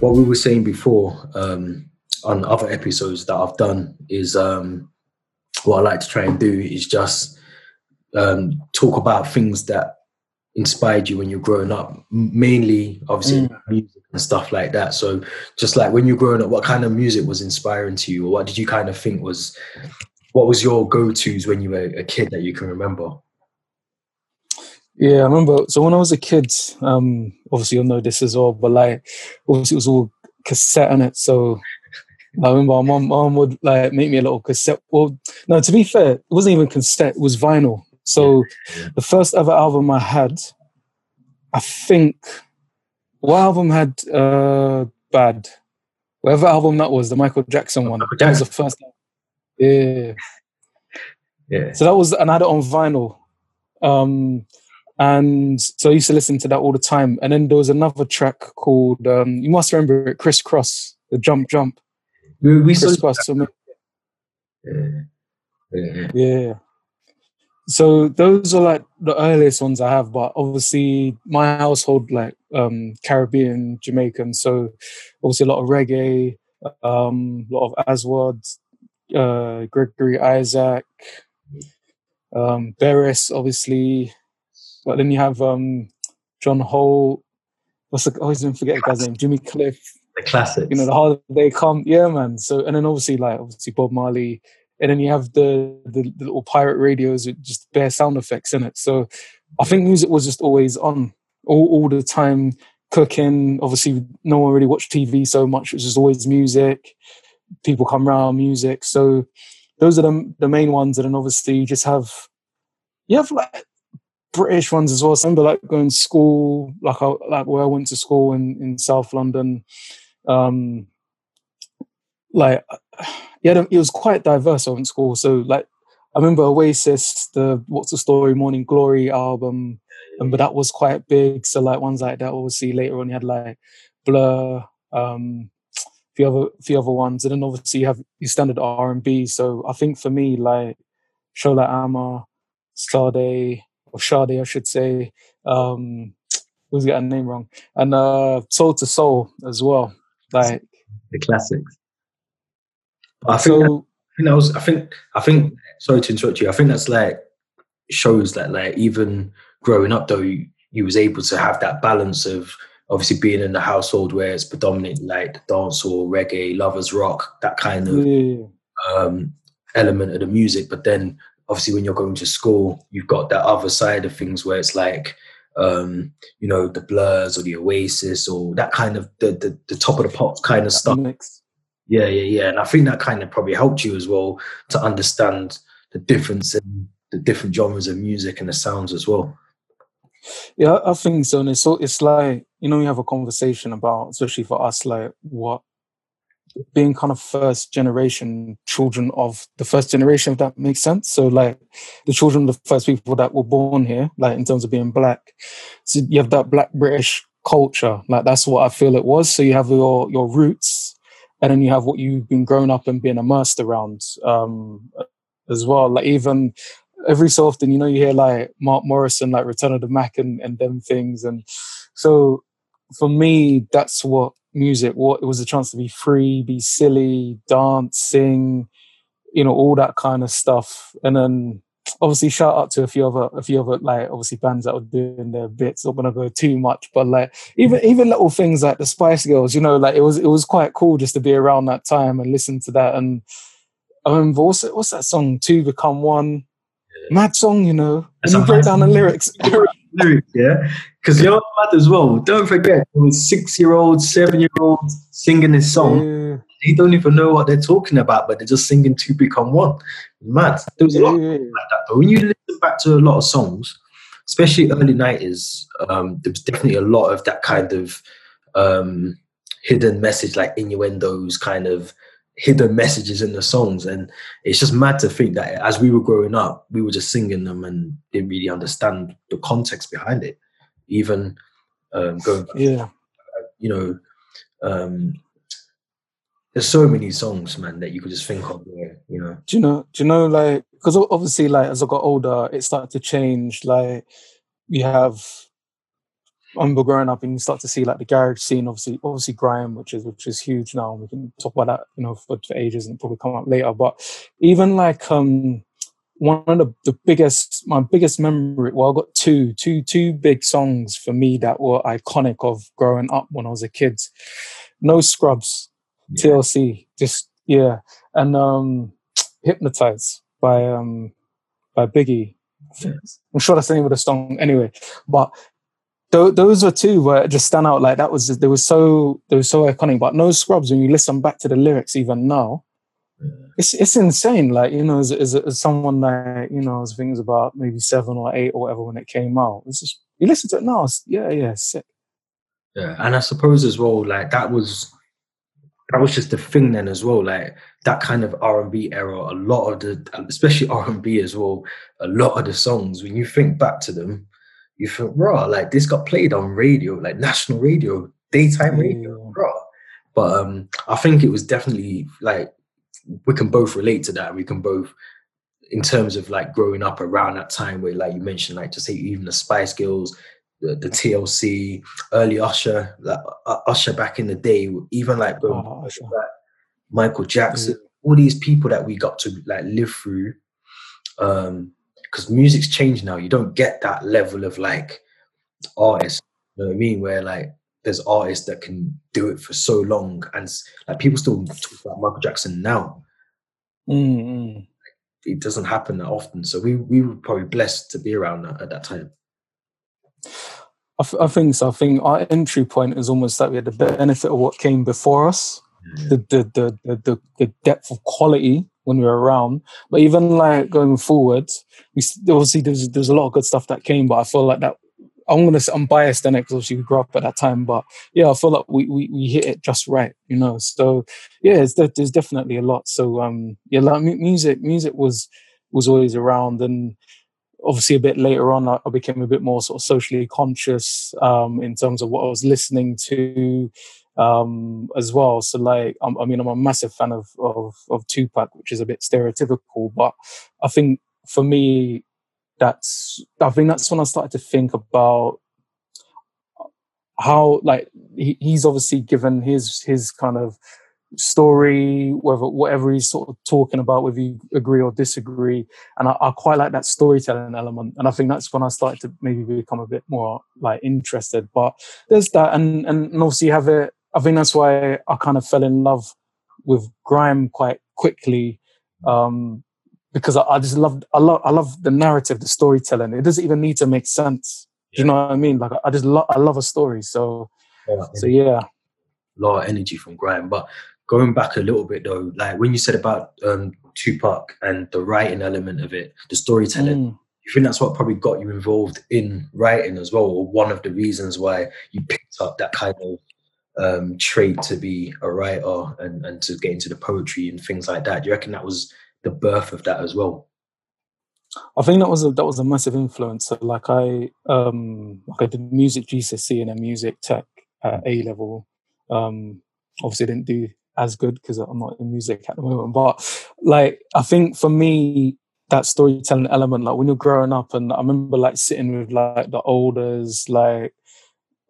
what we were saying before um, on other episodes that I've done is um, what I like to try and do is just um, talk about things that inspired you when you're growing up, mainly obviously mm. music and stuff like that. So just like when you're growing up, what kind of music was inspiring to you, or what did you kind of think was what was your go-to's when you were a kid that you can remember? Yeah, I remember. So when I was a kid, um, obviously you'll know this as well, but like, obviously it was all cassette in it. So I remember my mom, mom would like make me a little cassette. Well, no, to be fair, it wasn't even cassette; it was vinyl. So yeah. the first ever album I had, I think, what album had uh, Bad? Whatever album that was, the Michael Jackson one. That was the first. Yeah. Yeah. So that was, and I had it on vinyl. Um, and so I used to listen to that all the time. And then there was another track called, um, you must remember it, Kris Kross, the Jump Jump. We, we. So yeah. yeah. yeah. So those are like the earliest ones I have, but obviously my household like um, Caribbean, Jamaican, so obviously a lot of reggae, um, a lot of Aswad, uh, Gregory Isaac, um, Beres, obviously, but then you have um, John Holt. What's the, I always oh, forget the guy's name. Jimmy Cliff. The classics. You know the hard they come. Yeah, man. So and then obviously like obviously Bob Marley, and then you have the, the, the little pirate radios with just bare sound effects in it. So I think music was just always on all, all the time. Cooking, obviously, no one really watched TV so much. It was just always music. People come around, music. So those are the the main ones. And then obviously, you just have you have like British ones as well. I remember like going to school, like I, like where I went to school in in South London. Um, like yeah, it was quite diverse in school. So like I remember Oasis, the What's the Story, Morning Glory album, and but that was quite big. So like ones like that, obviously later on you had like Blur, um, few other few other ones, and then obviously you have your standard R and B. So I think for me, like Shola Ama, Sade, or Sade, I should say. Um, who's got a name wrong? And uh, Soul II Soul as well. Like the classics. I think, so, that, I think that was. I think. I think. Sorry to interrupt you. I think that's like shows that like even growing up though you, you was able to have that balance of obviously being in the household where it's predominant like dance or reggae, lovers rock, that kind of yeah. um, element of the music. But then obviously when you're going to school, you've got that other side of things where it's like um, you know, the blurs or the oasis or that kind of the the, the top of the pop kind of stuff. Mix. Yeah, yeah, yeah. And I think that kind of probably helped you as well to understand the difference in the different genres of music and the sounds as well. Yeah, I think so. And it's so it's like you know, we have a conversation about, especially for us, like what being kind of first generation children of the first generation, if that makes sense. So like the children of the first people that were born here, like in terms of being black. So you have that black British culture. Like that's what I feel it was. So you have your your roots and then you have what you've been grown up and being immersed around um, as well. Like even every so often, you know, you hear like Mark Morrison, like Return of the Mack and, and them things. And so for me, that's what music, what it was a chance to be free, be silly, dance, sing, you know, all that kind of stuff. And then obviously shout out to a few other a few other like obviously bands that were doing their bits. Not gonna go too much, but like even even little things like the Spice Girls, you know, like it was it was quite cool just to be around that time and listen to that. And I remember what's that, what's that song? Two become one. Mad song, you know. And you break down the lyrics. lyrics, yeah. Because you're mad as well. Don't forget, there was six year olds, seven year olds singing this song. Yeah. They don't even know what they're talking about, but they're just singing two become one. Mad. There was a lot yeah. like that. But when you listen back to a lot of songs, especially early nineties, um, there was definitely a lot of that kind of um, hidden message, like innuendos, kind of hidden messages in the songs. And it's just mad to think that as we were growing up, we were just singing them and didn't really understand the context behind it. Even um, going, yeah, you know, um, there's so many songs, man, that you could just think of there, you know. Do you know, do you know, like, because obviously, like, as I got older, it started to change. Like, we have I remember growing up and you start to see like the garage scene, obviously, obviously grime, which is which is huge now. and We can talk about that, you know, for, for ages and probably come up later. But even like um one of the, the biggest my biggest memory well i got two two two big songs for me that were iconic of growing up when i was a kid no scrubs yeah. tlc just yeah and um hypnotize by um by biggie i'm sure that's the name of the song anyway but th- those are two where just stand out like that was just, they were so they were so iconic but no scrubs when you listen back to the lyrics even now it's it's insane. Like you know, as, as, as someone that you know, I was thinking about maybe seven or eight or whatever when it came out. It's just you listen to it now. Yeah, yeah, sick. Yeah, and I suppose as well, like that was that was just the thing then as well. Like that kind of R and B era. A lot of the, especially R and B as well. A lot of the songs, when you think back to them, you think, raw, like this got played on radio, like national radio, daytime radio, raw. But um, I think it was definitely like we can both relate to that. We can both, in terms of like growing up around that time where, like you mentioned, like to say even the Spice Girls, the, the TLC, early Usher, like uh, Usher back in the day, even like going oh, back, Michael Jackson, mm. all these people that we got to like live through. Um, because music's changed now. You don't get that level of like artists. You know what I mean? Where like there's artists that can do it for so long, and like people still talk about Michael Jackson now. Mm-hmm. It doesn't happen that often, so we we were probably blessed to be around that, at that time. I think so. I think our entry point is almost that we had the benefit of what came before us, yeah. the, the the the the depth of quality when we were around. But even like going forward, we obviously there's there's a lot of good stuff that came, but I feel like that I'm gonna say I'm biased in it because obviously we grew up at that time, but yeah, I feel like we, we, we hit it just right, you know. So yeah, there's definitely a lot. So um, yeah, like music, music was was always around, and obviously a bit later on, I, I became a bit more sort of socially conscious um, in terms of what I was listening to um, as well. So like, I'm, I mean, I'm a massive fan of, of of Tupac, which is a bit stereotypical, but I think for me that's I think that's when I started to think about how like he, he's obviously given his his kind of story, whether whatever he's sort of talking about, whether you agree or disagree. And I, I, quite like that storytelling element. And I think that's when I started to maybe become a bit more like interested. But there's that and and obviously you have it I think that's why I kind of fell in love with grime quite quickly. Um, because I, I, just love I love I love the narrative, the storytelling. It doesn't even need to make sense. Yeah. You know what I mean? Like I just love I love a story. So yeah, so yeah. A lot of energy from grime. But going back a little bit though, like when you said about um, Tupac and the writing element of it, the storytelling, mm. you think that's what probably got you involved in writing as well, or one of the reasons why you picked up that kind of um, trait to be a writer and, and to get into the poetry and things like that. Do you reckon that was the birth of that as well? I think that was a, that was a massive influence. So like I um like I did music GCSE and a music tech at A level. Um, obviously didn't do as good because I'm not in music at the moment. But like I think for me that storytelling element, like when you're growing up, and I remember like sitting with like the elders, like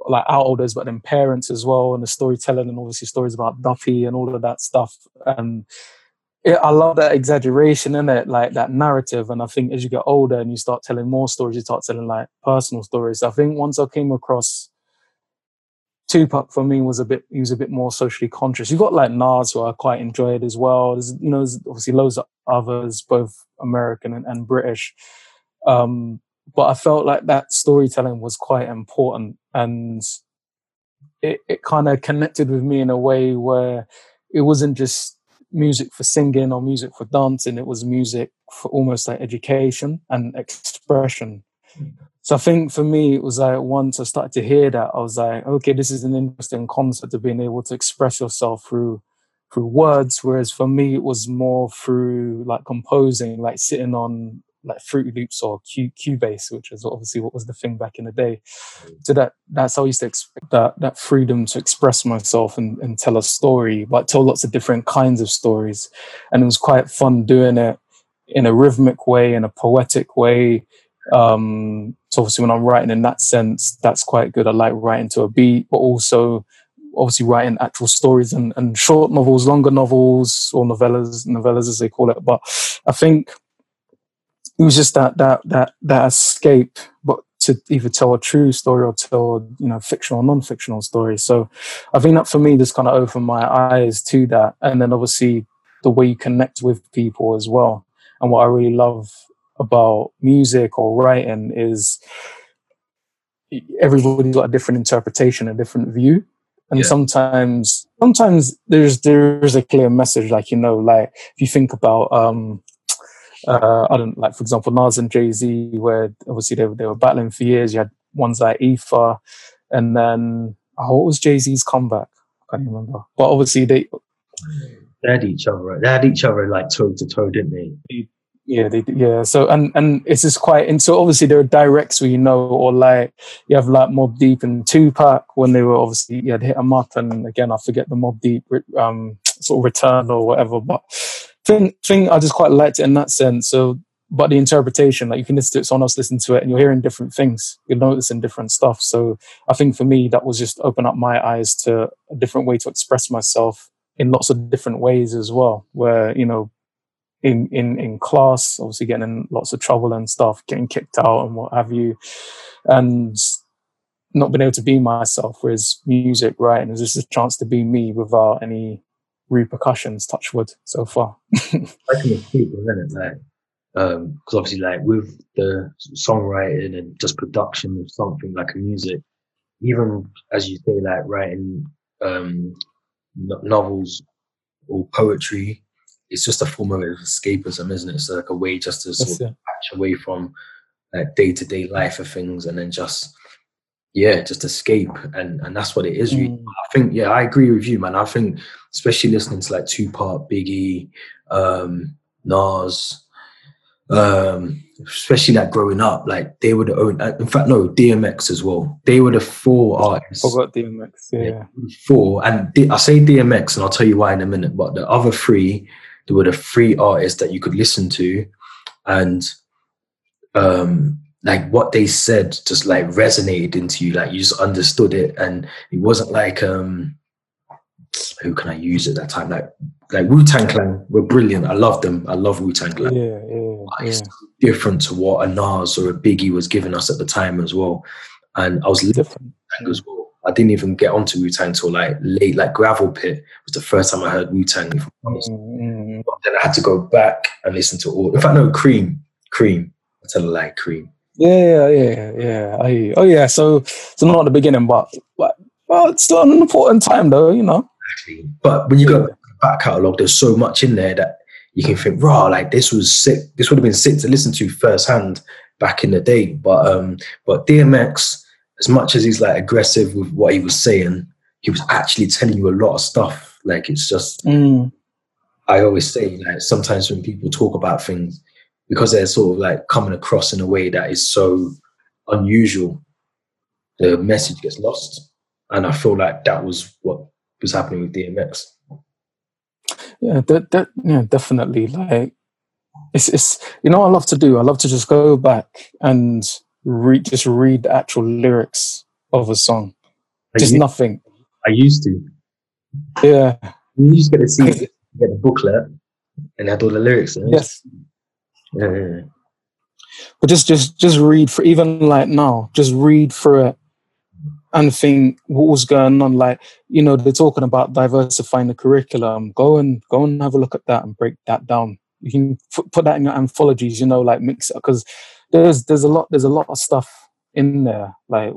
like our elders, but then parents as well, and the storytelling, and obviously stories about duppy and all of that stuff. And it, I love that exaggeration in it, like that narrative. And I think as you get older and you start telling more stories, you start telling like personal stories. I think once I came across Tupac for me was a bit he was a bit more socially conscious. You got like Nas who I quite enjoyed as well. There's you know there's obviously loads of others, both American and, and British. Um, but I felt like that storytelling was quite important and it, it kind of connected with me in a way where it wasn't just music for singing or music for dancing, it was music for almost like education and expression. So I think for me, it was like once I started to hear that, I was like, okay, this is an interesting concept of being able to express yourself through through words. Whereas for me, it was more through like composing, like sitting on like Fruity Loops or Q Cubase, which was obviously what was the thing back in the day. So that that's how I used to expect that that freedom to express myself and, and tell a story, but tell lots of different kinds of stories. And it was quite fun doing it in a rhythmic way, in a poetic way, um, So obviously, when I'm writing in that sense, that's quite good. I like writing to a beat, but also obviously writing actual stories and, and short novels, longer novels, or novellas, novellas as they call it. But I think it was just that that that that escape, but to either tell a true story or tell you know fictional or non-fictional story. So I think that for me, this kind of opened my eyes to that, and then obviously the way you connect with people as well. And what I really love about music or writing is everybody's got a different interpretation, a different view. And yeah. sometimes, sometimes there's there's a clear message. Like you know, like if you think about, um, uh, I don't like, for example, Nas and Jay Z, where obviously they they were battling for years. You had ones like Ether, and then oh, what was Jay Z's comeback? I can't remember. But obviously they they had each other. They had each other like toe to toe, didn't they? Yeah, they yeah. So and and it's just quite and so obviously there are directs where you know, or like you have like Mobb Deep and Tupac when they were obviously you had hit them up, and again I forget the Mobb Deep um sort of return or whatever. But thing thing I just quite liked it in that sense. So but the interpretation, like you can listen to it, someone else listen to it, and you're hearing different things. You're noticing different stuff. So I think for me that was just open up my eyes to a different way to express myself in lots of different ways as well. Where you know in in in class, obviously getting in lots of trouble and stuff, getting kicked out and what have you, and not being able to be myself. Whereas music, writing is just a chance to be me without any repercussions. Touch wood so far. I can isn't it? Like, because um, obviously, like with the songwriting and just production of something like a music, even as you say, like writing um, novels or poetry it's just a form of escapism, isn't it? It's like a way just to sort of patch away from that day to day life of things, and then just yeah, just escape, and and that's what it is. Mm. I think yeah, I agree with you, man. I think especially listening to like Tupac, Biggie, um, Nas, um, especially like growing up, like they were the only, uh, in fact, no, DMX as well. They were the four artists. I forgot DMX, yeah. yeah. Four, and D- I say DMX, and I'll tell you why in a minute. But the other three, there were the three artists that you could listen to and um like what they said just like resonated into you like you just understood it and it wasn't like um who can I use at that time? Like like Wu Tang Clan were brilliant. I love them. I love Wu Tang Clan. Yeah, yeah, it's yeah. different to what a Nas or a Biggie was giving us at the time as well. And I was different as well. I didn't even get onto Wu Tang till like late, like Gravel Pit was the first time I heard Wu Tang. Mm-hmm. Then I had to go back and listen to all. In fact, no, Cream, Cream. I tell a lie, Cream. Yeah, yeah, yeah. I, oh, yeah. So, so not at the beginning, but but well, it's still an important time, though. You know. Exactly. But when you go back catalog, there's so much in there that you can think, raw, like this was sick. This would have been sick to listen to firsthand back in the day. But um, but DMX as much as he's like aggressive with what he was saying, he was actually telling you a lot of stuff. Like it's just, mm. I always say, like sometimes when people talk about things, because they're sort of like coming across in a way that is so unusual, the message gets lost. And I feel like that was what was happening with DMX. Yeah, that, that yeah, definitely. Like it's it's you know I love to do. I love to just go back and read just read the actual lyrics of a song. I just used, nothing. I used to. Yeah. You just get to see get the booklet and add all the lyrics. In yes. Yeah, But just just just read for even like now, just read through it and think what was going on. Like, you know, they're talking about diversifying the curriculum. Go and go and have a look at that and break that down. You can f- put that in your anthologies, you know, like mix it because there's there's a lot there's a lot of stuff in there. Like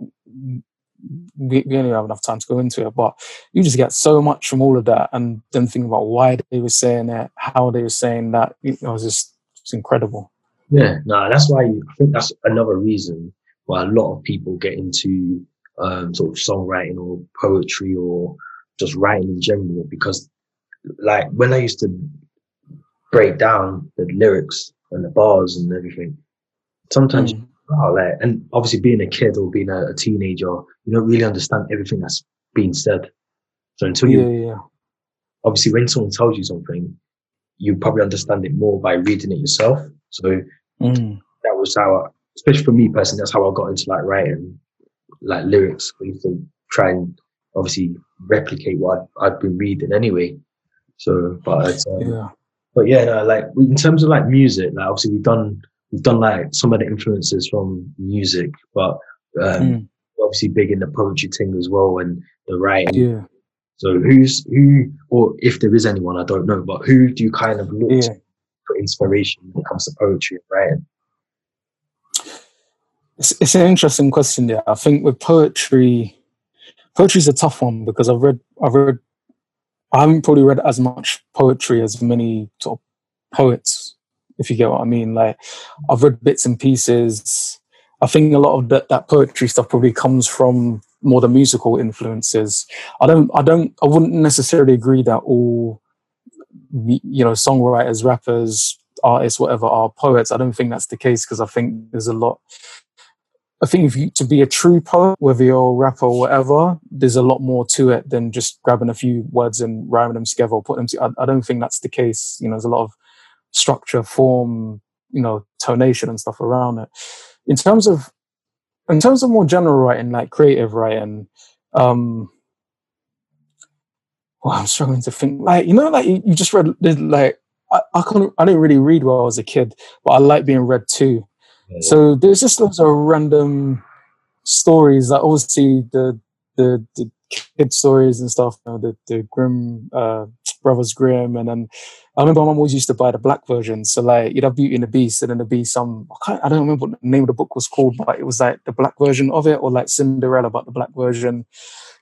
we, we only have enough time to go into it, but you just get so much from all of that, and then think about why they were saying it, how they were saying that. It was just it's incredible. Yeah, no, that's why I think that's another reason why a lot of people get into um, sort of songwriting or poetry or just writing in general because, like, when I used to break down the lyrics and the bars and everything, sometimes mm. like, and obviously being a kid or being a, a, teenager, you don't really understand everything that's being said. So until you, yeah, yeah. obviously, when someone tells you something, you probably understand it more by reading it yourself. So mm. that was how I especially for me personally, that's how I got into like writing like lyrics. I used to try and obviously replicate what I'd, I'd been reading anyway. So, but um, yeah, but yeah, no, like in terms of like music, like obviously we've done we've done like some of the influences from music, but um, Mm. obviously big in the poetry thing as well and the writing. yeah, So who's who, or if there is anyone, I don't know, but who do you kind of look yeah. to for inspiration when it comes to poetry and writing? It's, it's an interesting question there. I think with poetry, poetry is a tough one because I've read, I've read, I haven't probably read as much poetry as many sort of poets, if you get what I mean. Like, I've read bits and pieces. I think a lot of that, that poetry stuff probably comes from more the musical influences. I don't, I don't, I wouldn't necessarily agree that all, you know, songwriters, rappers, artists, whatever, are poets. I don't think that's the case because I think there's a lot. I think if you to be a true poet, whether you're a rapper or whatever, there's a lot more to it than just grabbing a few words and rhyming them together or putting them. To, I, I don't think that's the case. You know, there's a lot of structure, form, you know, tonation and stuff around it. In terms of, in terms of more general writing, like creative writing, um, well, I'm struggling to think. Like you know, like you, you just read like I, I can't. I didn't really read when I was a kid, but I like being read too. So there's just lots of random stories that obviously the the the kid stories and stuff, you know, the the grim uh, brothers Grimm, and then I remember my mum always used to buy the black version. So like you'd have Beauty and the Beast, and then there'd be some I, can't, I don't remember what the name of the book was called, but it was like the black version of it, or like Cinderella, but the black version.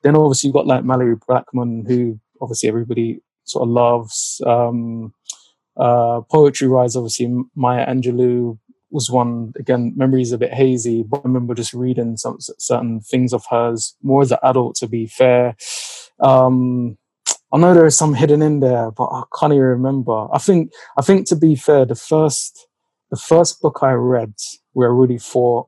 Then obviously you've got like Malorie Blackman, who obviously everybody sort of loves. Um, uh, poetry wise, obviously Maya Angelou was one again. Memories a bit hazy, but I remember just reading some certain things of hers more as an adult. To be fair, um, I know there is some hidden in there, but I can't even remember. I think I think to be fair, the first the first book I read where I really thought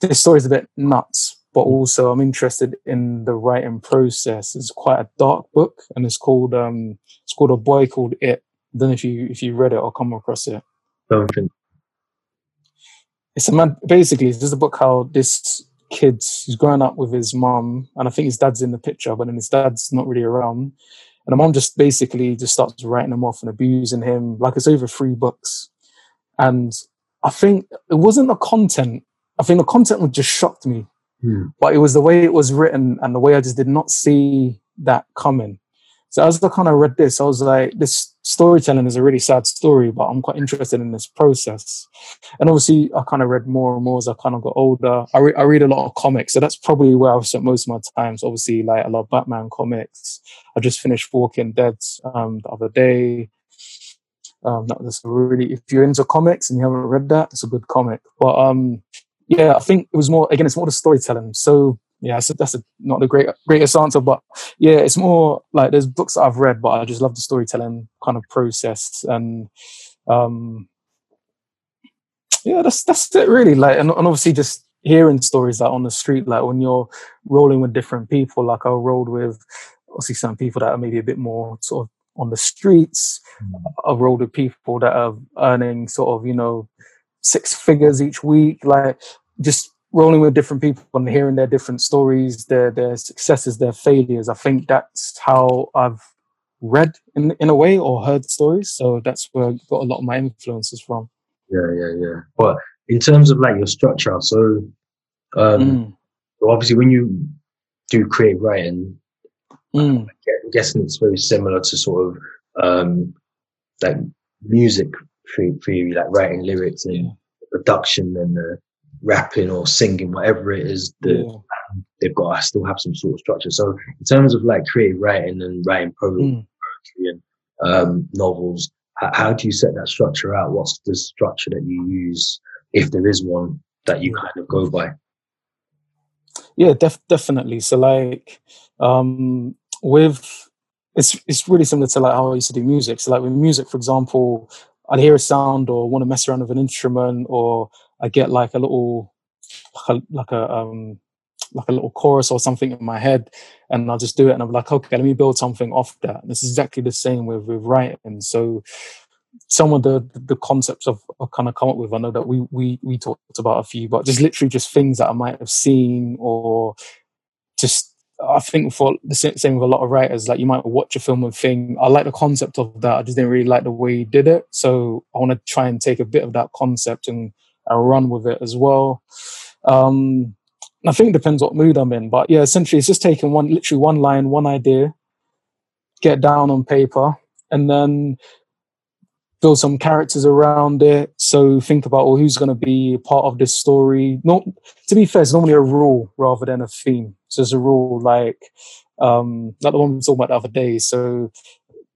this story is a bit nuts, but also I'm interested in the writing process. It's quite a dark book, and it's called um, it's called A Boy Called It. I don't know if you if you read it or come across it. Don't think. It's a man. Basically, this is a book how this kid he's growing up with his mom, and I think his dad's in the picture, but then his dad's not really around. And the mom just basically just starts writing him off and abusing him. Like it's over three books, and I think it wasn't the content. I think the content would just shocked me, Hmm. but it was the way it was written and the way I just did not see that coming. So as I kind of read this, I was like, this storytelling is a really sad story, but I'm quite interested in this process. And obviously, I kind of read more and more as I kind of got older. I, re- I read a lot of comics, so that's probably where I've spent most of my time. So obviously, like a lot of Batman comics. I just finished Walking Dead um, the other day. Um, that was really, if you're into comics and you haven't read that, it's a good comic. But um, yeah, I think it was more again, it's more the storytelling. So yeah, so that's a, not the great greatest answer, but yeah, it's more like there's books that I've read, but I just love the storytelling kind of process and um yeah, that's that's it really. Like and, and obviously just hearing stories like on the street, like when you're rolling with different people, like I rolled with obviously some people that are maybe a bit more sort of on the streets. I've rolled with people that are earning sort of, you know, six figures each week, like just rolling with different people and hearing their different stories, their their successes, their failures. I think that's how I've read in in a way or heard stories. So that's where I got a lot of my influences from. Yeah, yeah, yeah. But in terms of like your structure, so um, Mm, so obviously when you do creative writing, mm, I'm guessing it's very similar to sort of um, like music the- theory, like writing lyrics and Yeah. production and uh, rapping or singing, whatever it is that yeah. they've got to still have some sort of structure. So in terms of like creative writing and writing po- Mm. poetry and um, novels, how, how do you set that structure out? What's the structure that you use, if there is one that you kind of go by? Yeah, def- definitely. So like um with it's it's really similar to like how I used to do music. So like with music, for example, I'd hear a sound or want to mess around with an instrument or I get like a little like a, like a um like a little chorus or something in my head and I'll just do it and I'm like, okay, let me build something off that. And it's exactly the same with with writing. So some of the the concepts I've, I've kind of come up with. I know that we we we talked about a few, but just literally just things that I might have seen or just. I think for the same with a lot of writers, like you might watch a film and think, I like the concept of that. I just didn't really like the way he did it. So I want to try and take a bit of that concept and, and run with it as well. Um, I think it depends what mood I'm in, but yeah, essentially it's just taking one, literally one line, one idea, get down on paper, and then build some characters around it. So think about well, who's going to be part of this story. Not to be fair, it's normally a rule rather than a theme. So there's a rule like um, like the one we talked about the other day. So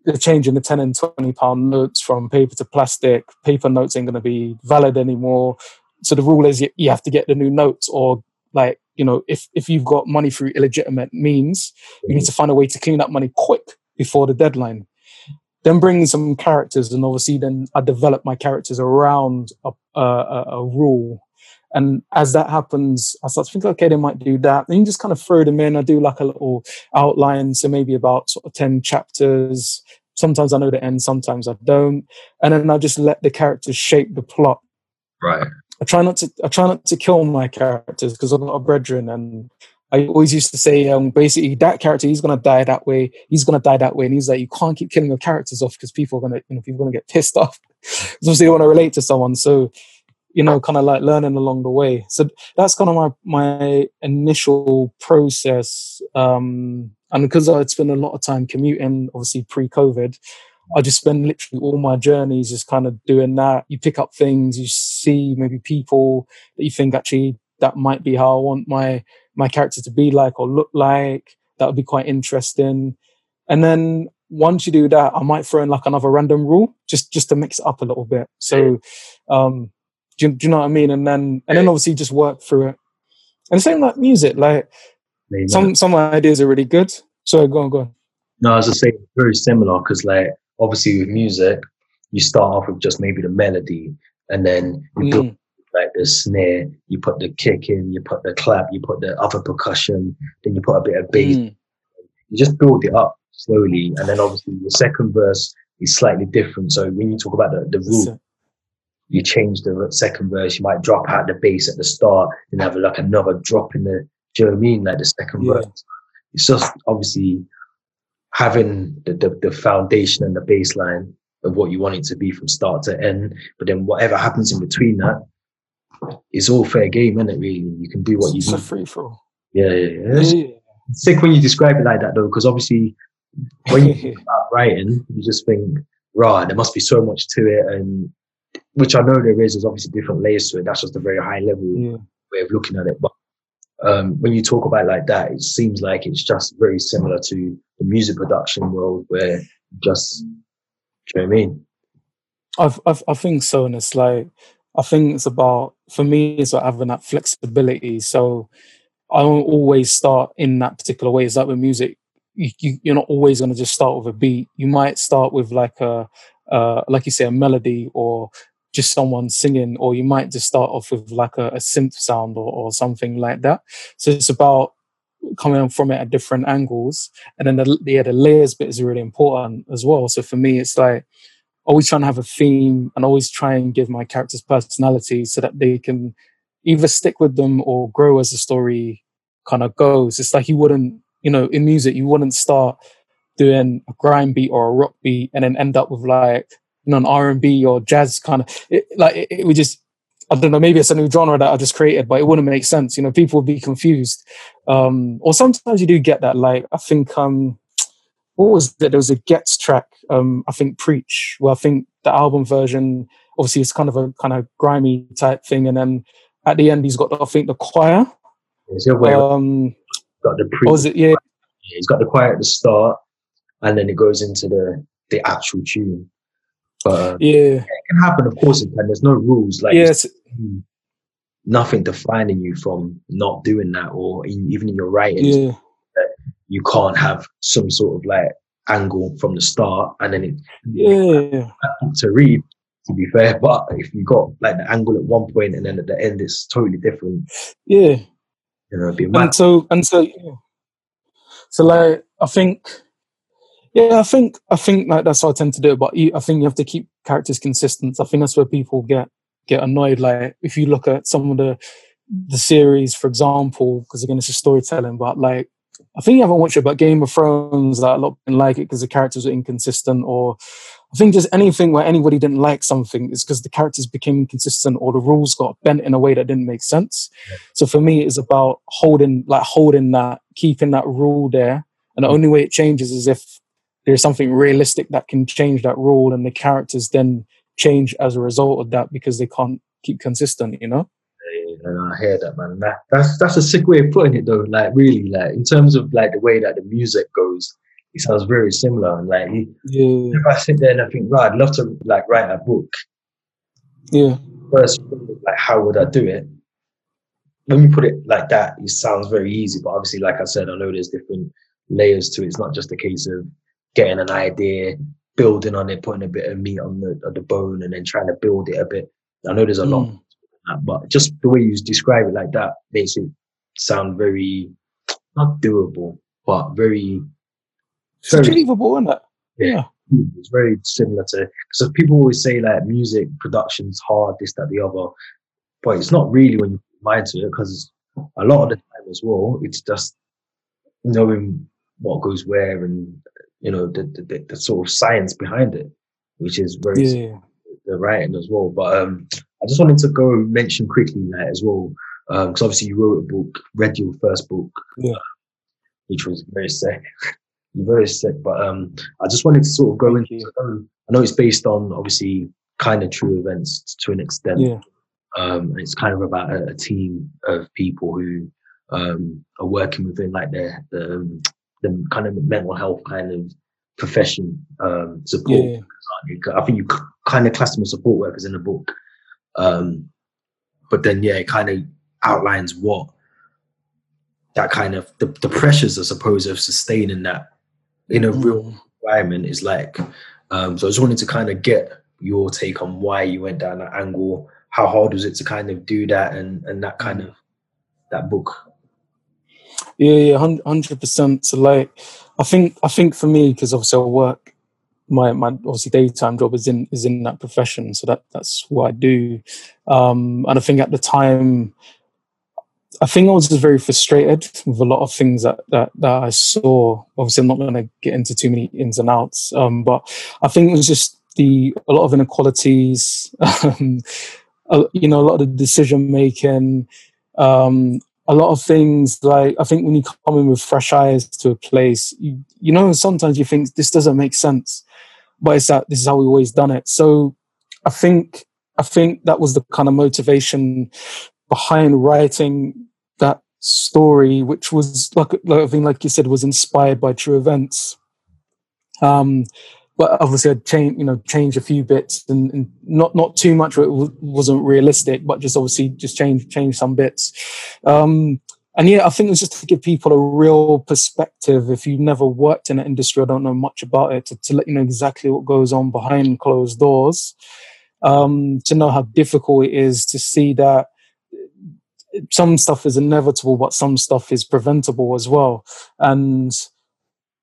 the change in the 10 and 20 pound notes from paper to plastic, paper notes ain't going to be valid anymore. So the rule is you, you have to get the new notes or like you know if if you've got money through illegitimate means you need to find a way to clean that money quick before the deadline then bring some characters and obviously then i develop my characters around a, a, a rule and as that happens i start to think okay they might do that. Then you just kind of throw them in. I do like a little outline so maybe about sort of 10 chapters. Sometimes i know the end sometimes i don't. And then i just let the characters shape the plot. Right. I try not to I try not to kill my characters because I'm not a brethren and I always used to say um, basically that character he's gonna die that way he's gonna die that way. And he's like you can't keep killing your characters off because people are gonna you know people are gonna get pissed off. Because they want to relate to someone. So you know kind of like learning along the way so that's kind of my my initial process um, and because I'd spent a lot of time commuting obviously pre-COVID I just spend literally all my journeys just kind of doing that. You pick up things, you see maybe people that you think actually that might be how I want my my character to be like or look like. That would be quite interesting. And then once you do that, I might throw in like another random rule just just to mix it up a little bit. So, um, do you, do you know what I mean? And then and then obviously just work through it. And same like music, like some some ideas are really good. So go on, go on. No, as I say, very similar because like obviously with music, you start off with just maybe the melody and then you mm. build like the snare, you put the kick in, you put the clap, you put the other percussion, then you put a bit of bass. Mm. You just build it up slowly. And then obviously the second verse is slightly different. So when you talk about the, the rule, you change the second verse, you might drop out the bass at the start and have like another drop in the, do you know what I mean? Like the second yeah. verse. It's just obviously having the, the, the foundation and the baseline of what you want it to be from start to end. But then whatever happens in between that, it's all fair game, isn't it? Really, you can do what you. It's a free for all. Yeah, yeah, yeah. sick when you describe it like that, though, because obviously when you think about writing, you just think, right, there must be so much to it, and which I know there is. There's obviously different layers to it. That's just a very high level yeah. way of looking at it, but um, when you talk about it like that, it seems like it's just very similar to the music production world where just, do you know what I mean? I've, I've, I think so. And it's like, I think it's about, for me, it's about having that flexibility. So I don't always start in that particular way. It's like with music, you, you, you're not always going to just start with a beat. You might start with like a, uh, like you say, a melody or just someone singing, or you might just start off with like a, a synth sound or, or something like that. So it's about coming from it at different angles. And then the, yeah, the layers bit is really important as well. So for me, it's like always trying to have a theme and always try and give my characters personality so that they can either stick with them or grow as the story kind of goes. It's like you wouldn't, you know, in music, you wouldn't start doing a grind beat or a rock beat and then end up with like you know, an R and B or jazz kind of it, like it, it would just I don't know, maybe it's a new genre that I just created, but it wouldn't make sense. You know, people would be confused. Um, or sometimes you do get that. Like I think um, what was that? There was a Ghetts track. Um, I think Preach. Well, I think the album version obviously it's kind of a kind of grimy type thing, and then at the end he's got I think the choir. Um, got the pre. Was it yeah? He's got the choir at the start, and then it goes into the the actual tune. But uh, yeah, it can happen. Of course, it can. There's no rules. Like yes. nothing defining you from not doing that, or in, even in your writing, yeah. you can't have some sort of like angle from the start, and then it yeah to read. To be fair, but if you got like the angle at one point and then at the end it's totally different. Yeah, you know, and so and so, yeah. so like I think Yeah, I think I think like that's how I tend to do it. But I think you have to keep characters consistent. I think that's where people get get annoyed. Like if you look at some of the the series, for example, because again it's a storytelling, but like I think you haven't watched it, but Game of Thrones, that a lot didn't like it because the characters were inconsistent, or I think just anything where anybody didn't like something is because the characters became inconsistent or the rules got bent in a way that didn't make sense. Yeah. So for me, it's about holding, like holding that, keeping that rule there, and the mm. only way it changes is if there's something realistic that can change that rule, and the characters then change as a result of that because they can't keep consistent. You know and I hear that, man. That, that's that's a sick way of putting it, though. Like really, like in terms of like the way that the music goes, it sounds very similar. And like, yeah. if I sit there and I think, right, I'd love to like write a book. Yeah. First, like, how would I do it? let me put it like that, it sounds very easy. But obviously, like I said, I know there's different layers to it. It's not just a case of getting an idea, building on it, putting a bit of meat on the on the bone, and then trying to build it a bit. I know there's a mm. lot that. But just the way you describe it like that makes it sound very not doable, but very, very achievable, isn't it? Yeah. yeah. It's very similar to because people always say like music production's hard, this, that, the other. But it's not really when you mind to it because a lot of the time as well, it's just knowing what goes where and you know the, the, the sort of science behind it, which is very yeah. the writing as well. But um, I just wanted to go mention quickly that as well, because um, obviously you wrote a book, read your first book, yeah. which was very sick, very sick. But um, I just wanted to sort of go into. I know it's based on obviously kind of true events to an extent. Yeah. Um, and it's kind of about a, a team of people who um, are working within like the, the um, the kind of mental health kind of profession um, support. Yeah. I think you kind of class them as support workers in the book. Um, but then, yeah, it kind of outlines what that kind of the, the pressures, I suppose, of sustaining that in a mm. real environment is like. Um, so I just wanted to kind of get your take on why you went down that angle. How hard was it to kind of do that and and that kind of that book? Yeah, yeah, hundred percent. So like, I think I think for me because obviously I work my my obviously daytime job is in is in that profession, so that that's what I do. Um, and I think at the time, I think I was just very frustrated with a lot of things that that, that I saw. Obviously, I'm not going to get into too many ins and outs, um, but I think it was just the a lot of inequalities. Um, uh, you know, a lot of the decision making. Um, a lot of things like I think when you come in with fresh eyes to a place, you, you know, sometimes you think this doesn't make sense but it's that this is how we've always done it. So I think I think that was the kind of motivation behind writing that story, which was like, like I think, like you said, was inspired by true events. Um, but obviously, I'd change, you know, change a few bits, and, and not not too much. It w- wasn't realistic, but just obviously just change change some bits. Um, and yeah, I think it's just to give people a real perspective. If you've never worked in an industry or don't know much about it, to, to let you know exactly what goes on behind closed doors, um, to know how difficult it is to see that some stuff is inevitable, but some stuff is preventable as well. And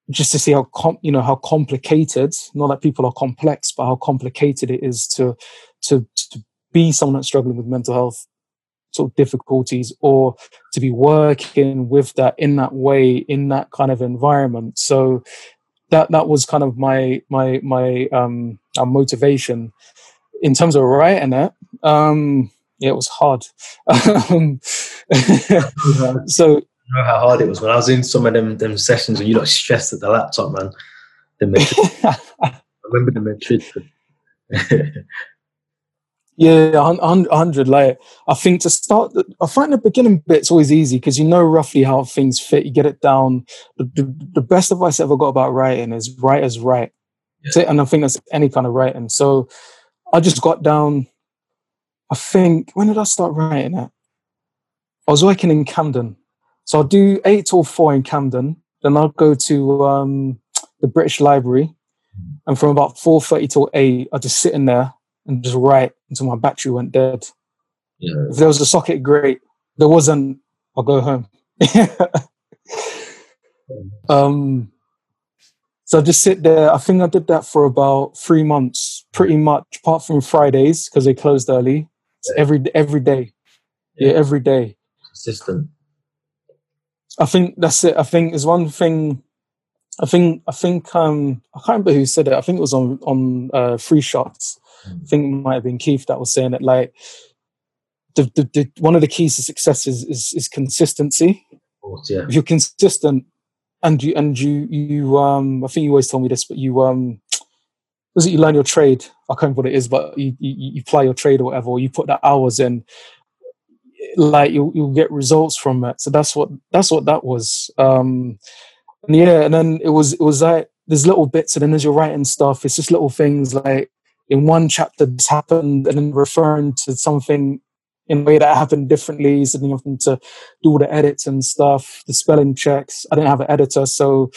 just to see how com- you know how complicated, not that people are complex, but how complicated it is to to to be someone that's struggling with mental health sort of difficulties or to be working with that in that way in that kind of environment. So that that was kind of my my my um uh, motivation. In terms of writing it um yeah it was hard. Um, so know how hard it was when I was in some of them them sessions and you got stressed at the laptop, man. The I remember the Madrid. Yeah, hundred. Like I think to start, I find the beginning bit's always easy because you know roughly how things fit. You get it down. The, the, the best advice I ever got about writing is write as right, yeah. and I think that's any kind of writing. So I just got down. I think when did I start writing it? I was working in Camden, so I'll do eight till four in Camden. Then I'll go to um, the British Library, and from about four thirty till eight, I just sit in there and just write until my battery went dead. Yeah. If there was a socket, great. There wasn't, I'll go home. um, So I just sit there. I think I did that for about three months, pretty much, apart from Fridays because they closed early. Yeah. Every every day, yeah. yeah, every day. Consistent. I think that's it. I think there's one thing. I think I think um I can't remember who said it. I think it was on on uh, free shots. Mm. I think it might have been Keith that was saying it. Like the, the, the one of the keys to success is is, is consistency. Course, yeah. If you're consistent and you and you you um I think you always tell me this, but you um was it you learn your trade? I can't remember what it is, but you, you, you apply your trade or whatever, or you put the hours in, like you'll you'll get results from it. So that's what that's what that was. Um and yeah, and then it was it was like there's little bits, and then as you're writing stuff, it's just little things like in one chapter this happened, and then referring to something in a way that happened differently, so then you have to do all the edits and stuff, the spelling checks. I didn't have an editor, so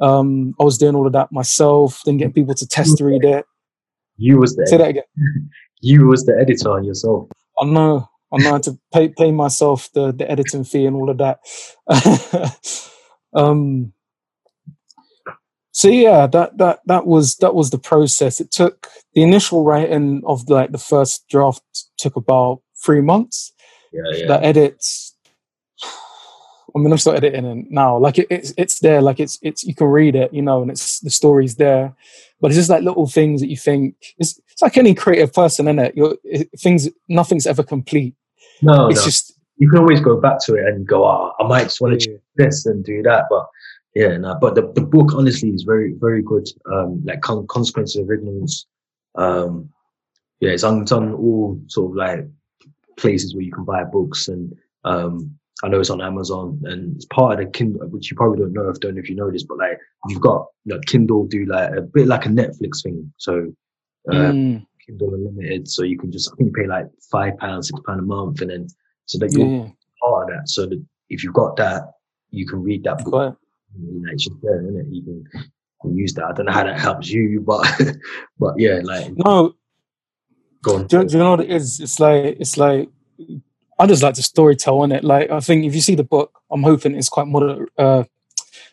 um, I was doing all of that myself, then getting people to test read it. You was the say that again. you was the editor yourself. I know. I know to pay pay myself the the editing fee and all of that. um, so yeah, that that that was that was the process. It took the initial writing of like the first draft took about three months. Yeah, yeah. The edits. I mean, I'm still editing it now. Like it, it's it's there. Like it's it's you can read it, you know, and it's the story's there. But it's just like little things that you think. It's it's like any creative person, isn't it? You're, it, things nothing's ever complete. No, it's no. just you can always go back to it and go, oh, I might just want to yeah. this and do that, but yeah, no. But the, the book honestly is very very good. Um, like con- consequences of ignorance. Um, yeah, it's on, it's on all sort of like places where you can buy books and um, I know it's on Amazon and it's part of the Kindle, which you probably don't know if don't know if you know this, but like you've got like Kindle do like a bit like a Netflix thing. So uh, mm. Kindle Unlimited, so you can just I think you pay like five pounds, six pound a month, and then so that you're part of that. So that if you've got that, you can read that book. You know, it's just there, isn't it? You can, you can use that. I don't know how that helps you, but but yeah, like no, Go on. Do, do, you know what it is? It's like it's like I just like the storytelling in it. Like I think if you see the book, I'm hoping it's quite moder- uh,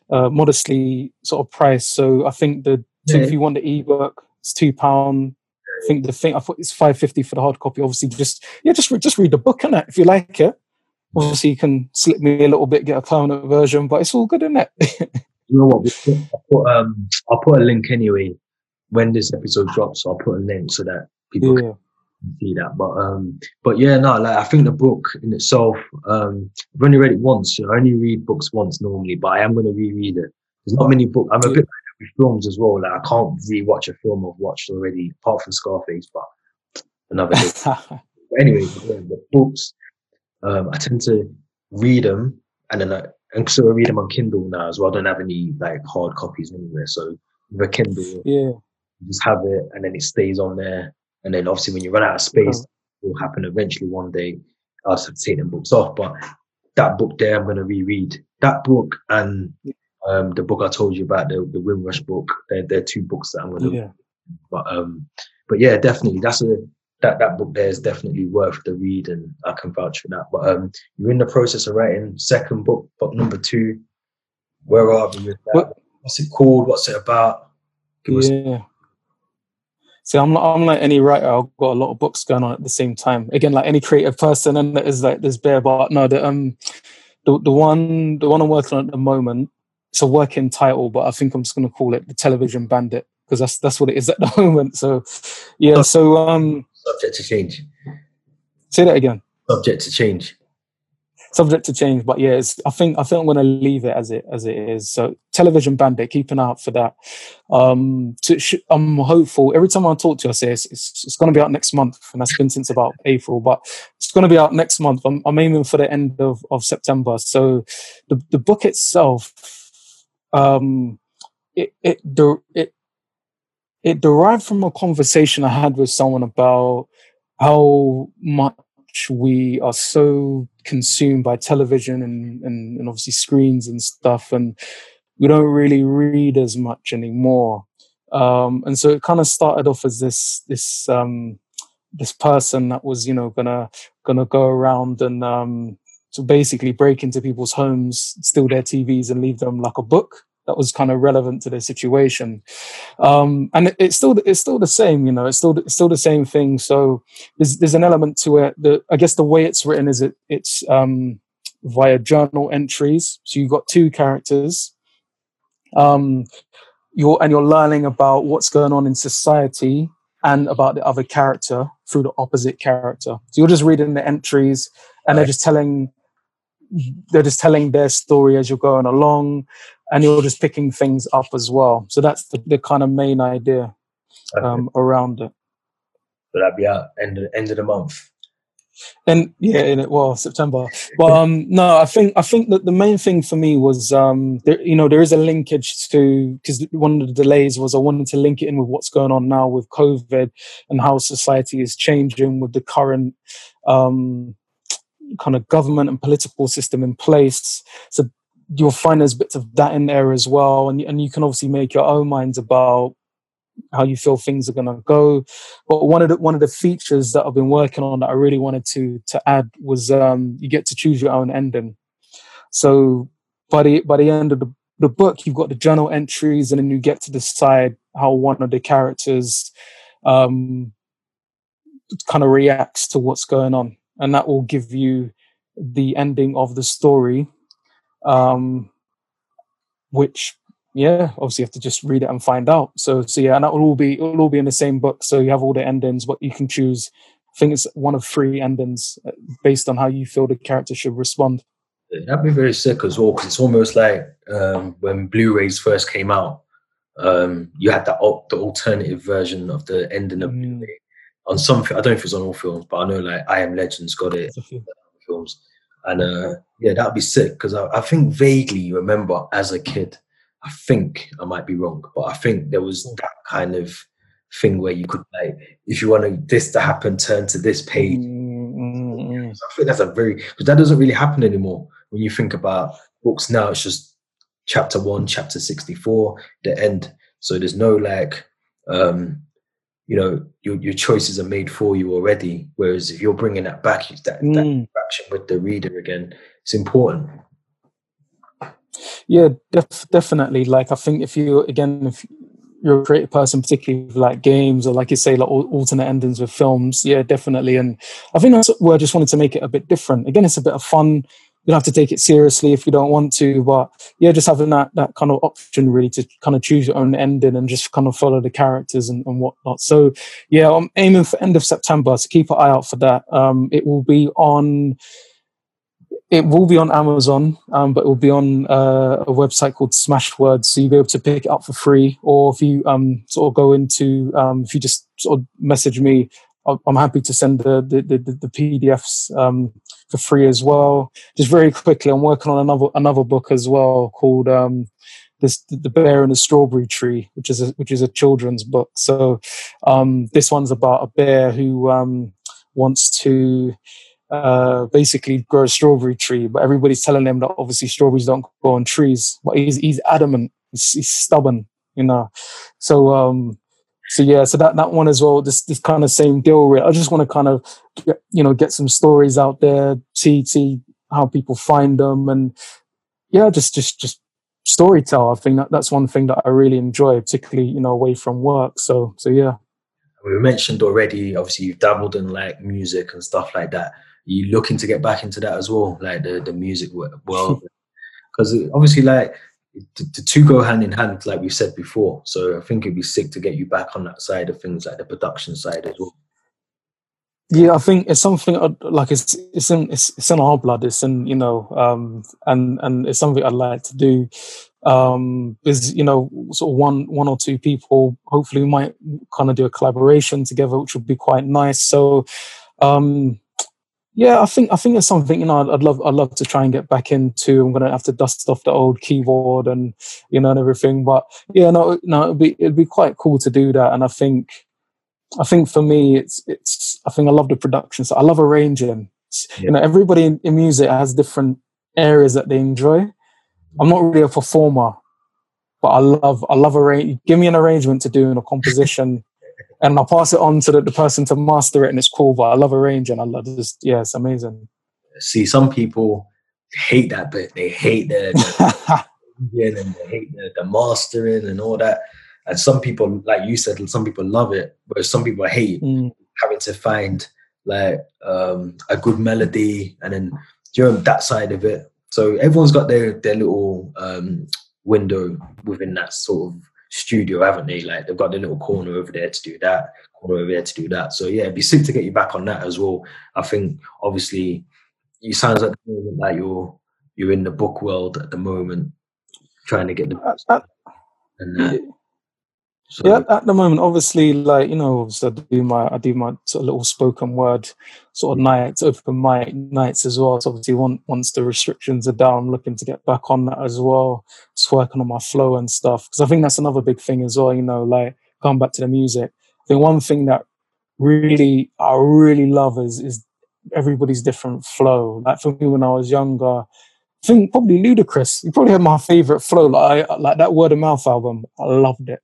uh, modestly sort of priced. So I think the yeah. if you want the ebook, it's two pound. I think the thing I thought it's five fifty for the hard copy. Obviously, just yeah, just just read the book in it if you like it. Obviously, you can slip me a little bit, get a permanent version, but it's all good in it. you know what? I'll put, um, I'll put a link anyway when this episode drops. I'll put a link so that people yeah. can see that. But um, but yeah, no, like I think the book in itself, um, I've only read it once. You know, I only read books once normally, but I am going to reread it. There's not many books. I'm a bit like with films as well. Like I can't rewatch a film I've watched already, apart from Scarface. But another day. but anyway, yeah, the books, um, I tend to read them, and then I, and so I read them on Kindle now as well. I don't have any like hard copies anywhere, so the Kindle, yeah, just have it, and then it stays on there and then obviously when you run out of space, oh. it will happen eventually one day. I'll have to take them books off. But that book there, I'm going to reread. That book and um, the book I told you about, the, the Windrush book, they're, they're two books that I'm going to. Yeah. But um, but yeah, definitely that's a that that book there is definitely worth the read, and I can vouch for that. But um, you're in the process of writing second book, book number two. Where are we with that? What? What's it called? What's it about? Give yeah. So I'm I'm like any writer. I've got a lot of books going on at the same time. Again, like any creative person, and that is like this bare. But no, the um, the the one the one I'm working on at the moment. It's a working title, but I think I'm just going to call it the Television Bandit because that's that's what it is at the moment. So, yeah. So um, subject to change. Say that again. Subject to change subject to change. But yeah, I think I think I'm going to leave it as it as it is. So television bandit, keep an eye out for that. Um, to, I'm hopeful. Every time I talk to you, I say it's, it's, it's going to be out next month, and that's been since about April. But it's going to be out next month. I'm, I'm aiming for the end of, of September. So the the book itself, um, it it it it derived from a conversation I had with someone about how much we are so consumed by television and, and, and obviously screens and stuff, and we don't really read as much anymore. Um, and so it kind of started off as this this um, this person that was you know gonna gonna go around and um, to basically break into people's homes, steal their TVs, and leave them like a book. That was kind of relevant to the situation. Um, and it, it's still it's still the same, you know, it's still it's still the same thing. So there's there's an element to it. that I guess the way it's written is it it's um, via journal entries. So you've got two characters. Um, you're and you're learning about what's going on in society and about the other character through the opposite character. So you're just reading the entries and they're just telling they're just telling their story as you're going along and you're just picking things up as well. So that's the, the kind of main idea um, okay. around it. So that'd be out end of, end of the month. And yeah, in it well September. But um, no, I think I think that the main thing for me was um, there, you know there is a linkage to because one of the delays was I wanted to link it in with what's going on now with COVID and how society is changing with the current um, kind of government and political system in place. So you'll find there's bits of that in there as well, and and you can obviously make your own minds about how you feel things are going to go. But one of the one of the features that I've been working on that I really wanted to to add was um, you get to choose your own ending. So by the by the end of the, the book, you've got the journal entries, and then you get to decide how one of the characters um, kind of reacts to what's going on, and that will give you the ending of the story, um, which yeah, obviously you have to just read it and find out. So, so yeah, and that will all be it will all be in the same book. So you have all the endings, but you can choose. I think it's one of three endings uh, based on how you feel the character should respond. That'd be very sick as well, because it's almost like um, when Blu-rays first came out. Um, you had that the alternative version of the ending of mm. Blu-ray on some. I don't know if it's on all films, but I know like I Am Legend's got it films, and uh, yeah, that'd be sick because I, I think vaguely remember as a kid I think I might be wrong, but I think there was that kind of thing where you could like, if you want this to happen, turn to this page. Mm-hmm. So I think that's a very because that doesn't really happen anymore. When you think about books now, it's just chapter one, chapter sixty-four, the end. So there's no like, um, you know, your your choices are made for you already. Whereas if you're bringing that back, that, mm. that interaction with the reader again, it's important. Yeah, def- definitely. Like I think if you again, if you're a creative person, particularly like games or like you say, like alternate endings with films, yeah, definitely. And I think that's where I just wanted to make it a bit different. Again, it's a bit of fun. You don't have to take it seriously if you don't want to, but yeah, just having that that kind of option really to kind of choose your own ending and just kind of follow the characters and, and whatnot. So yeah, I'm aiming for end of September, so keep an eye out for that. Um, it will be on it will be on Amazon, um, but it will be on uh, a website called Smashwords. So you'll be able to pick it up for free. Or if you um, sort of go into, um, if you just sort of message me, I'm happy to send the the, the, the PDFs um, for free as well. Just very quickly, I'm working on another another book as well called um, this the bear and the strawberry tree, which is a, which is a children's book. So um, this one's about a bear who wants to uh, basically grow a strawberry tree, but everybody's telling him that obviously strawberries don't grow on trees. But he's he's adamant, he's, he's stubborn, you know. So um, so yeah, so that that one as well. This this kind of same deal. Really I just want to kind of get, you know get some stories out there, see see how people find them, and yeah, just just just story tell. I think that that's one thing that I really enjoy, particularly you know away from work. So so yeah. We mentioned already. Obviously, you've dabbled in like music and stuff like that you looking to get back into that as well, like the the music world? Because obviously, like the, two go hand in hand, like we said before. So I think it'd be sick to get you back on that side of things, like the production side as well. Yeah, I think it's something like it's it's in it's, it's in our blood. It's in you know, um, and and it's something I'd like to do. Um, is you know, sort of one one or two people. Hopefully, we might kind of do a collaboration together, which would be quite nice. So, um, yeah, I think I think it's something you know I'd, I'd, love I'd love to try and get back into. I'm gonna have to dust off the old keyboard and you know and everything. But yeah, no, no, it'd be it'd be quite cool to do that. And I think I think for me, it's it's I think I love the production. So I love arranging. Yeah. You know, everybody in, in music has different areas that they enjoy. I'm not really a performer, but I love I love arrange. Give me an arrangement to do in a composition and I'll pass it on to the, the, person to master it, and it's cool. But I love arranging. I love this. Yeah, it's amazing. See, some people hate that bit. They hate that. Indian and they hate the, the mastering and all that. And some people, like you said, some people love it, but some people hate Mm. having to find like um, a good melody and then you know that side of it. So everyone's got their their little um, window within that sort of studio, haven't they? Like they've got their little corner over there to do that, corner over there to do that. So yeah, it'd be sick to get you back on that as well. I think obviously you sounds like the moment that you're you're in the book world at the moment, trying to get the at, and that. So, yeah, at the moment, obviously, like you know, I do my I do my sort of little spoken word sort of nights, open mic nights as well. So obviously, once once the restrictions are down, I'm looking to get back on that as well. Just working on my flow and stuff because I think that's another big thing as well. You know, like going back to the music. I think one thing that really I really love is is everybody's different flow. Like for me, when I was younger, I think probably Ludacris. He probably had my favorite flow. Like I, like that Word of Mouth album, I loved it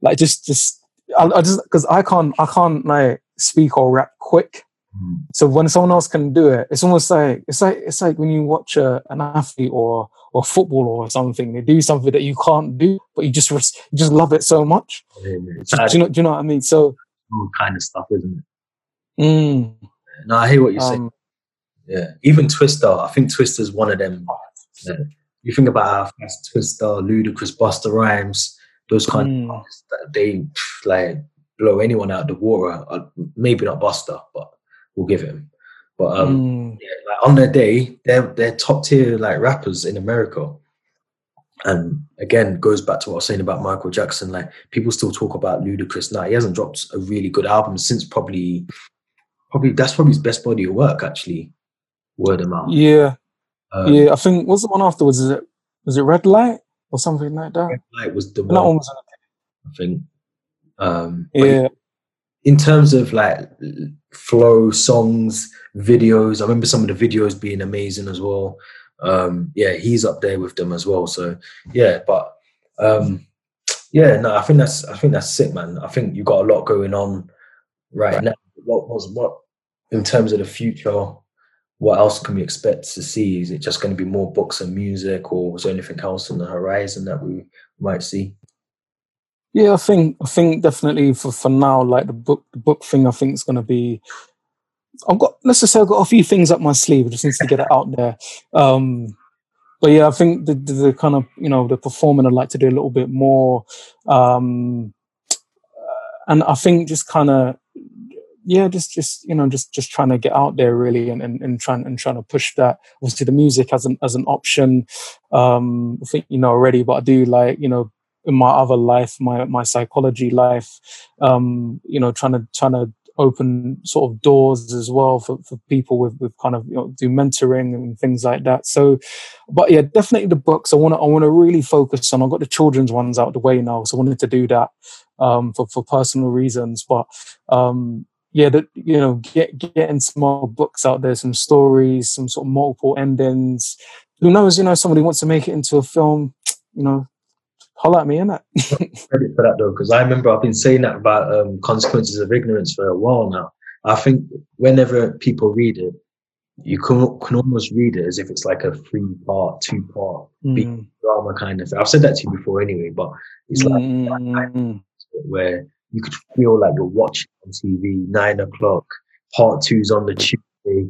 like just just I, I just because I can't I can't like speak or rap quick. mm, So when someone else can do it, it's almost like it's like it's like when you watch a, an athlete or or football or something, they do something that you can't do, but you just you just love it so much. it's Do, do you know? Do you know what I mean? So, all kind of stuff, isn't it? mm, No, I hear what you're saying. um, Yeah, even Twista. I think Twista's one of them. Yeah. You think about how fast Twista, Ludacris, Busta Rhymes, those kind Mm. of artists, that they like blow anyone out of the water. Uh, maybe not Busta, but we'll give him. But um, mm, yeah, like on their day, they're they're top tier like rappers in America. And again, goes back to what I was saying about Michael Jackson. Like people still talk about Ludacris now. He hasn't dropped a really good album since probably, probably that's probably his best body of work actually. Word of mouth. yeah, Um, yeah. I think what's the one afterwards? Is it was it Red Light or something like that? Like was the And that one one was I think. Um, yeah. in terms of like flow, songs, videos, I remember some of the videos being amazing as well. Um, yeah, he's up there with them as well. So yeah, but um, yeah, no, I think that's I think that's sick, man. I think you got a lot going on right now. What was what in terms of the future? What else can we expect to see? Is it just going to be more books and music, or is there anything else on the horizon that we might see? Yeah, I think I think definitely for, for now, like the book the book thing, I think is going to be. I've got let's just say I've got a few things up my sleeve. I just need to get it out there. Um, but yeah, I think the, the the kind of you know the performing I'd like to do a little bit more, um, and I think just kind of yeah, just just you know just just trying to get out there really and and, and trying and trying to push that. Obviously, the music as an as an option. Um, I think you know already, but I do like you know in my other life, my my psychology life, um, you know, trying to trying to open sort of doors as well for, for people with, with kind of you know do mentoring and things like that. So, but yeah, definitely the books. I want to I want to really focus on. I've got the children's ones out the way now, so I wanted to do that um, for for personal reasons. But um, yeah, that you know, get getting some more books out there, some stories, some sort of multiple endings. Who knows? You know, somebody wants to make it into a film. You know, holler at me, innit? credit for that though, because I remember I've been saying that about um, consequences of ignorance for a while now. I think whenever people read it, you can, can almost read it as if it's like a three part, two part Mm, drama kind of thing. I've said that to you before anyway, but it's like mm. where you could feel like you're watching on TV, nine o'clock, part two's on the Tuesday,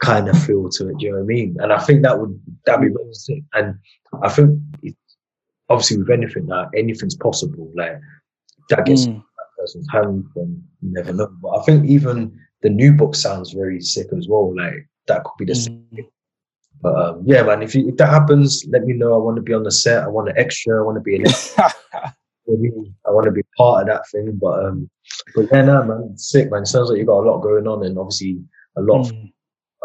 kind of feel to it. Do you know what I mean? And I think that would that'd be really sick. And I think it, obviously with anything now, anything's possible. Like that gets Mm. that person's hand, then you never know. But I think even the new book sounds very sick as well. Like that could be the same. Mm. But um, yeah, man, if you, if that happens, let me know. I want to be on the set. I want an extra. I want to be an for me. I want to be part of that thing. But um, but yeah, no, man, sick, man. It sounds like you got a lot going on, and obviously a lot of, Mm.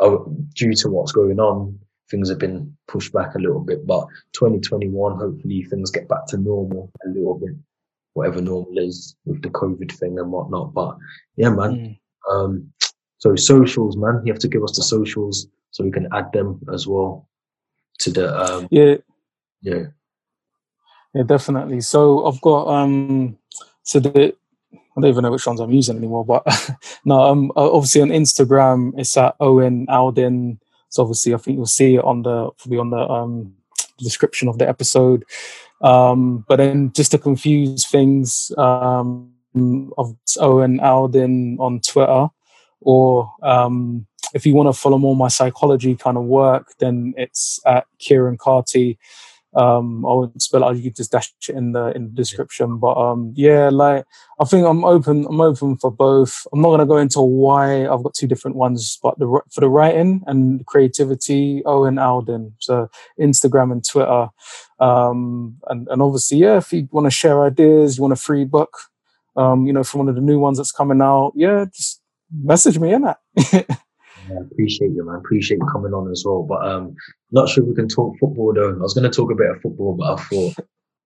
uh, due to what's going on, things have been pushed back a little bit. But 2021, hopefully things get back to normal a little bit, whatever normal is with the COVID thing and whatnot. But yeah, man. Mm. Um, so socials, man, you have to give us the socials so we can add them as well to the um, Yeah, yeah. Yeah, definitely. So I've got um, so the I don't even know which ones I'm using anymore, but no, um, obviously on Instagram it's at Owen Alden. So obviously I think you'll see it on the probably on the um description of the episode. Um, but then just to confuse things, um, of Owen Alden on Twitter, or um, if you want to follow more my psychology kind of work, then it's at Kieran Carty um i won't spell it out you can just dash it in the in the description but um yeah like i think i'm open i'm open for both. I'm not going to go into why i've got two different ones but the for the writing and creativity owen alden. So instagram and twitter. Um and and obviously yeah if you want to share ideas you want a free book um you know from one of the new ones that's coming out yeah just message me in that Yeah, appreciate you, man. Appreciate you coming on as well. But um, not sure we can talk football though. I was going to talk a bit of football, but I thought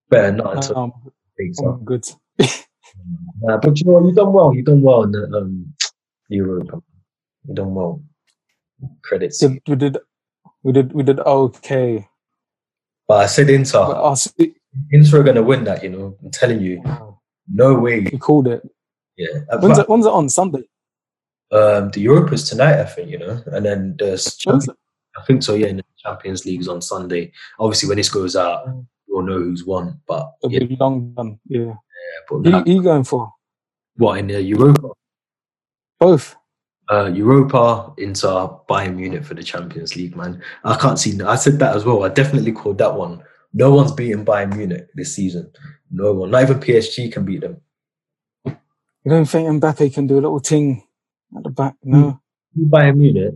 better not until um, I'm good. uh, but you know what? You've done well. You've done well in the um, Europe. You've done well. Credits. Did, we did. We did. We did okay. But I said Inter. But Inter are going to win that. You know, I'm telling you. No way. You called it. Yeah. When's it, when's it on Sunday? Um, the Europa is tonight, I think, you know, and then the I think so. Yeah, and the Champions League's on Sunday. Obviously, when this goes out, we'll know who's won. But it'll yeah. be long done. Yeah. Yeah. But who, who you going for? What in the Europa? Both. Uh, Europa into Bayern Munich for the Champions League, man. I can't see. I said that as well. I definitely called that one. No one's beating Bayern Munich this season. No one. Not even PSG can beat them. You don't think Mbappe can do a little thing at the back, no. Bayern Munich,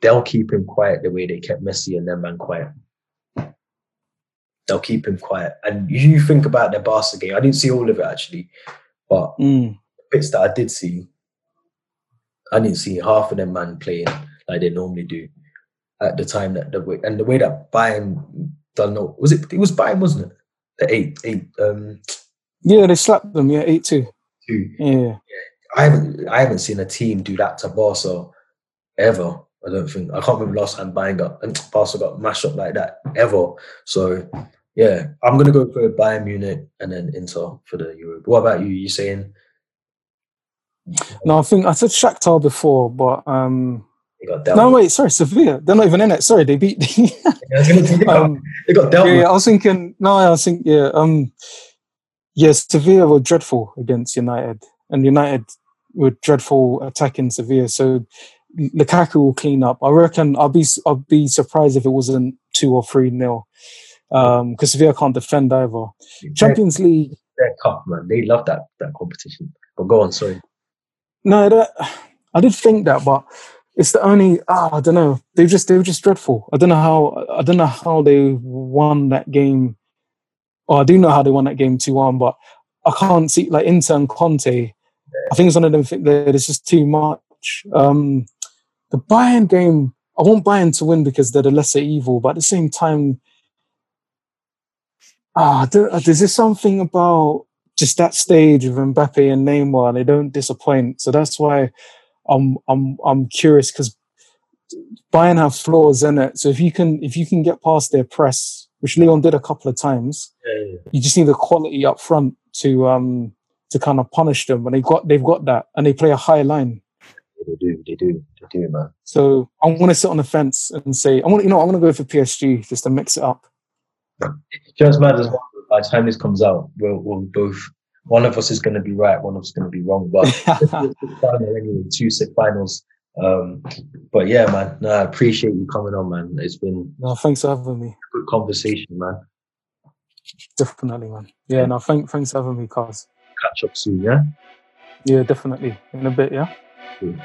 they'll keep him quiet the way they kept Messi and them man quiet. They'll keep him quiet. And you think about their Barca game. I didn't see all of it actually, but mm. bits that I did see, I didn't see half of them man playing like they normally do at the time that the way and the way that Bayern done know was it it was Bayern wasn't it the eight eight um yeah they slapped them yeah eight two two yeah yeah I haven't I haven't seen a team do that to Barca ever. I don't think I can't remember last time Bayern got and Barca got mashed up like that ever. So yeah, I'm gonna go for Bayern Munich and then Inter for the Europe. What about you? You saying? No, I think I said Shakhtar before, but um, no, wait, sorry, Sevilla. They're not even in it. Sorry, they beat. um, they got dealt. Yeah, yeah, I was thinking. No, I was thinking. Yeah, um, yes, yeah, Sevilla were dreadful against United, and United were dreadful attacking Sevilla. So Lukaku will clean up. I reckon I'll be I'll be surprised if it wasn't two or three nil. because um, Sevilla can't defend either. Champions League. They're tough, man. They love that that competition. But go on, sorry. No, that, I did think that, but it's the only. Oh, I don't know. They just they were just dreadful. I don't know how. I don't know how they won that game. Or I do know how they won that game two one, but I can't see like Inter and Conte I think it's one of them think that it's just too much. Um, the Bayern game, I want Bayern to win because they're the lesser evil, but at the same time, ah, there, uh, there's just something about just that stage of Mbappe and Neymar, they don't disappoint. So that's why I'm I'm I'm curious because Bayern have flaws in it. So if you can if you can get past their press, which Lyon did a couple of times, yeah, yeah. you just need the quality up front to um to kind of punish them, and they got they've got that, and they play a high line. They do, they do, they do, man. So I want to sit on the fence and say, I want, you know, I'm going to go for PSG just to mix it up. Just matters. By the time this comes out, we'll, we'll both. One of us is going to be right, one of us is going to be wrong. But final anyway, two sick finals. Um, but yeah, man, no, I appreciate you coming on, man. It's been no, thanks for having me. Good conversation, man. Definitely, man. Yeah, no, thank, thanks for having me, cause catch up soon, yeah? Yeah, definitely. In a bit, yeah? Cool.